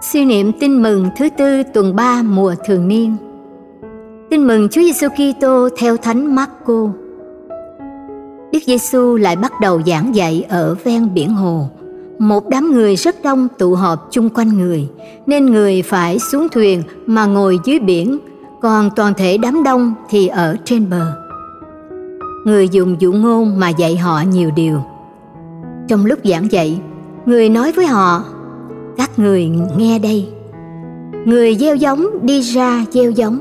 suy niệm tin mừng thứ tư tuần 3 mùa thường niên. Tin mừng Chúa Giêsu Kitô theo Thánh Marco. Đức Giêsu lại bắt đầu giảng dạy ở ven biển hồ. Một đám người rất đông tụ họp chung quanh người, nên người phải xuống thuyền mà ngồi dưới biển, còn toàn thể đám đông thì ở trên bờ. Người dùng dụ ngôn mà dạy họ nhiều điều. Trong lúc giảng dạy, người nói với họ các người nghe đây. Người gieo giống đi ra gieo giống.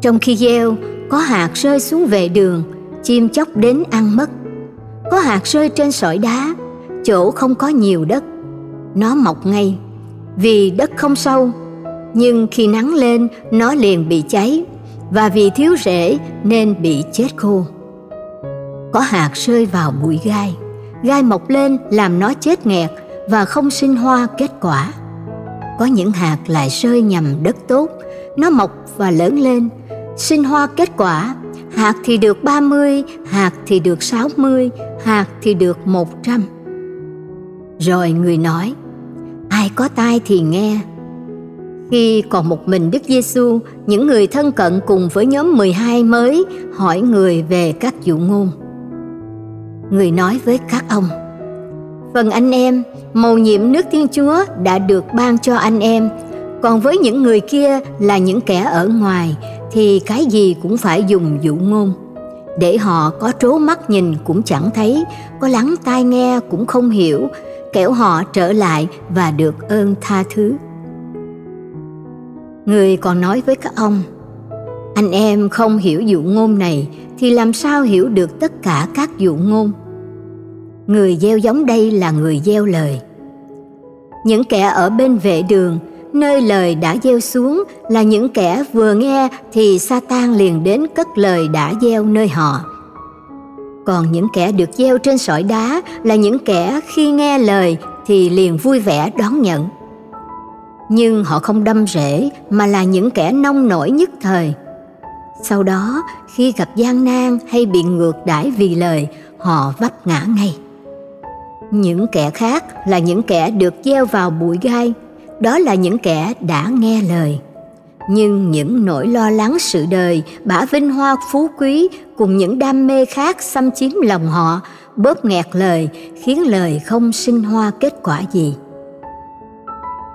Trong khi gieo, có hạt rơi xuống vệ đường, chim chóc đến ăn mất. Có hạt rơi trên sỏi đá, chỗ không có nhiều đất. Nó mọc ngay, vì đất không sâu, nhưng khi nắng lên, nó liền bị cháy, và vì thiếu rễ nên bị chết khô. Có hạt rơi vào bụi gai gai mọc lên làm nó chết nghẹt và không sinh hoa kết quả. Có những hạt lại rơi nhầm đất tốt, nó mọc và lớn lên, sinh hoa kết quả, hạt thì được 30, hạt thì được 60, hạt thì được 100. Rồi người nói, ai có tai thì nghe. Khi còn một mình Đức Giêsu, những người thân cận cùng với nhóm 12 mới hỏi người về các dụ ngôn. Người nói với các ông, Phần anh em, mầu nhiệm nước Thiên Chúa đã được ban cho anh em, còn với những người kia là những kẻ ở ngoài thì cái gì cũng phải dùng dụ ngôn. Để họ có trố mắt nhìn cũng chẳng thấy, có lắng tai nghe cũng không hiểu, kẻo họ trở lại và được ơn tha thứ. Người còn nói với các ông, anh em không hiểu dụ ngôn này thì làm sao hiểu được tất cả các dụ ngôn? Người gieo giống đây là người gieo lời những kẻ ở bên vệ đường nơi lời đã gieo xuống là những kẻ vừa nghe thì Satan liền đến cất lời đã gieo nơi họ. Còn những kẻ được gieo trên sỏi đá là những kẻ khi nghe lời thì liền vui vẻ đón nhận. Nhưng họ không đâm rễ mà là những kẻ nông nổi nhất thời. Sau đó, khi gặp gian nan hay bị ngược đãi vì lời, họ vấp ngã ngay. Những kẻ khác là những kẻ được gieo vào bụi gai, đó là những kẻ đã nghe lời. Nhưng những nỗi lo lắng sự đời, bả vinh hoa phú quý cùng những đam mê khác xâm chiếm lòng họ, bóp nghẹt lời, khiến lời không sinh hoa kết quả gì.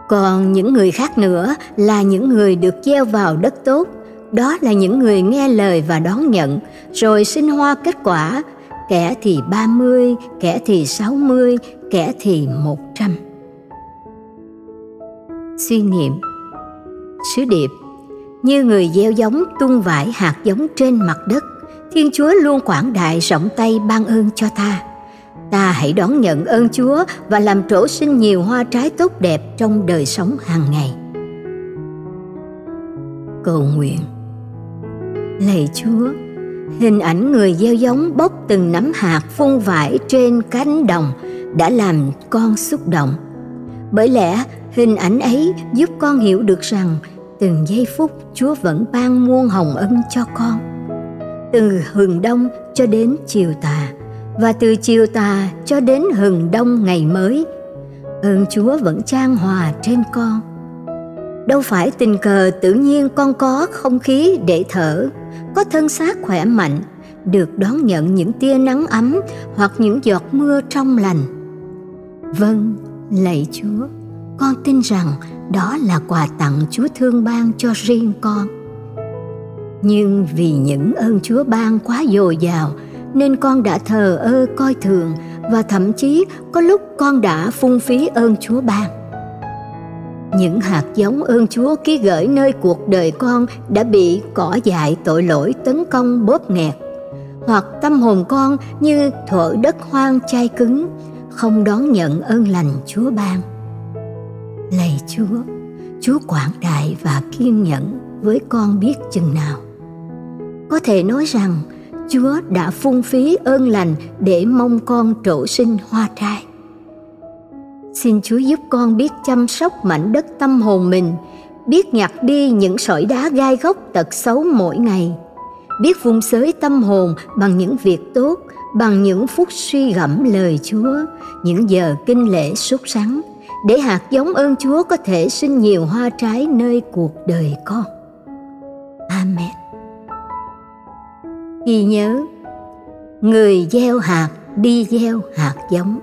Còn những người khác nữa là những người được gieo vào đất tốt, đó là những người nghe lời và đón nhận, rồi sinh hoa kết quả, kẻ thì 30, kẻ thì 60, kẻ thì 100. Suy niệm Sứ điệp Như người gieo giống tung vải hạt giống trên mặt đất, Thiên Chúa luôn quảng đại rộng tay ban ơn cho ta. Ta hãy đón nhận ơn Chúa và làm trổ sinh nhiều hoa trái tốt đẹp trong đời sống hàng ngày. Cầu nguyện Lạy Chúa, Hình ảnh người gieo giống bốc từng nắm hạt phun vải trên cánh đồng đã làm con xúc động. Bởi lẽ, hình ảnh ấy giúp con hiểu được rằng từng giây phút Chúa vẫn ban muôn hồng ân cho con. Từ hừng đông cho đến chiều tà, và từ chiều tà cho đến hừng đông ngày mới. Ơn Chúa vẫn trang hòa trên con. Đâu phải tình cờ tự nhiên con có không khí để thở có thân xác khỏe mạnh, được đón nhận những tia nắng ấm hoặc những giọt mưa trong lành. Vâng lạy chúa, con tin rằng đó là quà tặng chúa thương ban cho riêng con. Nhưng vì những ơn chúa ban quá dồi dào, nên con đã thờ ơ coi thường và thậm chí có lúc con đã phung phí ơn chúa ban những hạt giống ơn Chúa ký gửi nơi cuộc đời con đã bị cỏ dại tội lỗi tấn công bóp nghẹt, hoặc tâm hồn con như thuở đất hoang chai cứng, không đón nhận ơn lành Chúa ban. Lạy Chúa, Chúa quảng đại và kiên nhẫn với con biết chừng nào. Có thể nói rằng Chúa đã phung phí ơn lành để mong con trổ sinh hoa trai Xin Chúa giúp con biết chăm sóc mảnh đất tâm hồn mình, biết nhặt đi những sỏi đá gai góc tật xấu mỗi ngày, biết vun xới tâm hồn bằng những việc tốt, bằng những phút suy gẫm lời Chúa, những giờ kinh lễ sốt sắng, để hạt giống ơn Chúa có thể sinh nhiều hoa trái nơi cuộc đời con. Amen. Ghi nhớ, người gieo hạt đi gieo hạt giống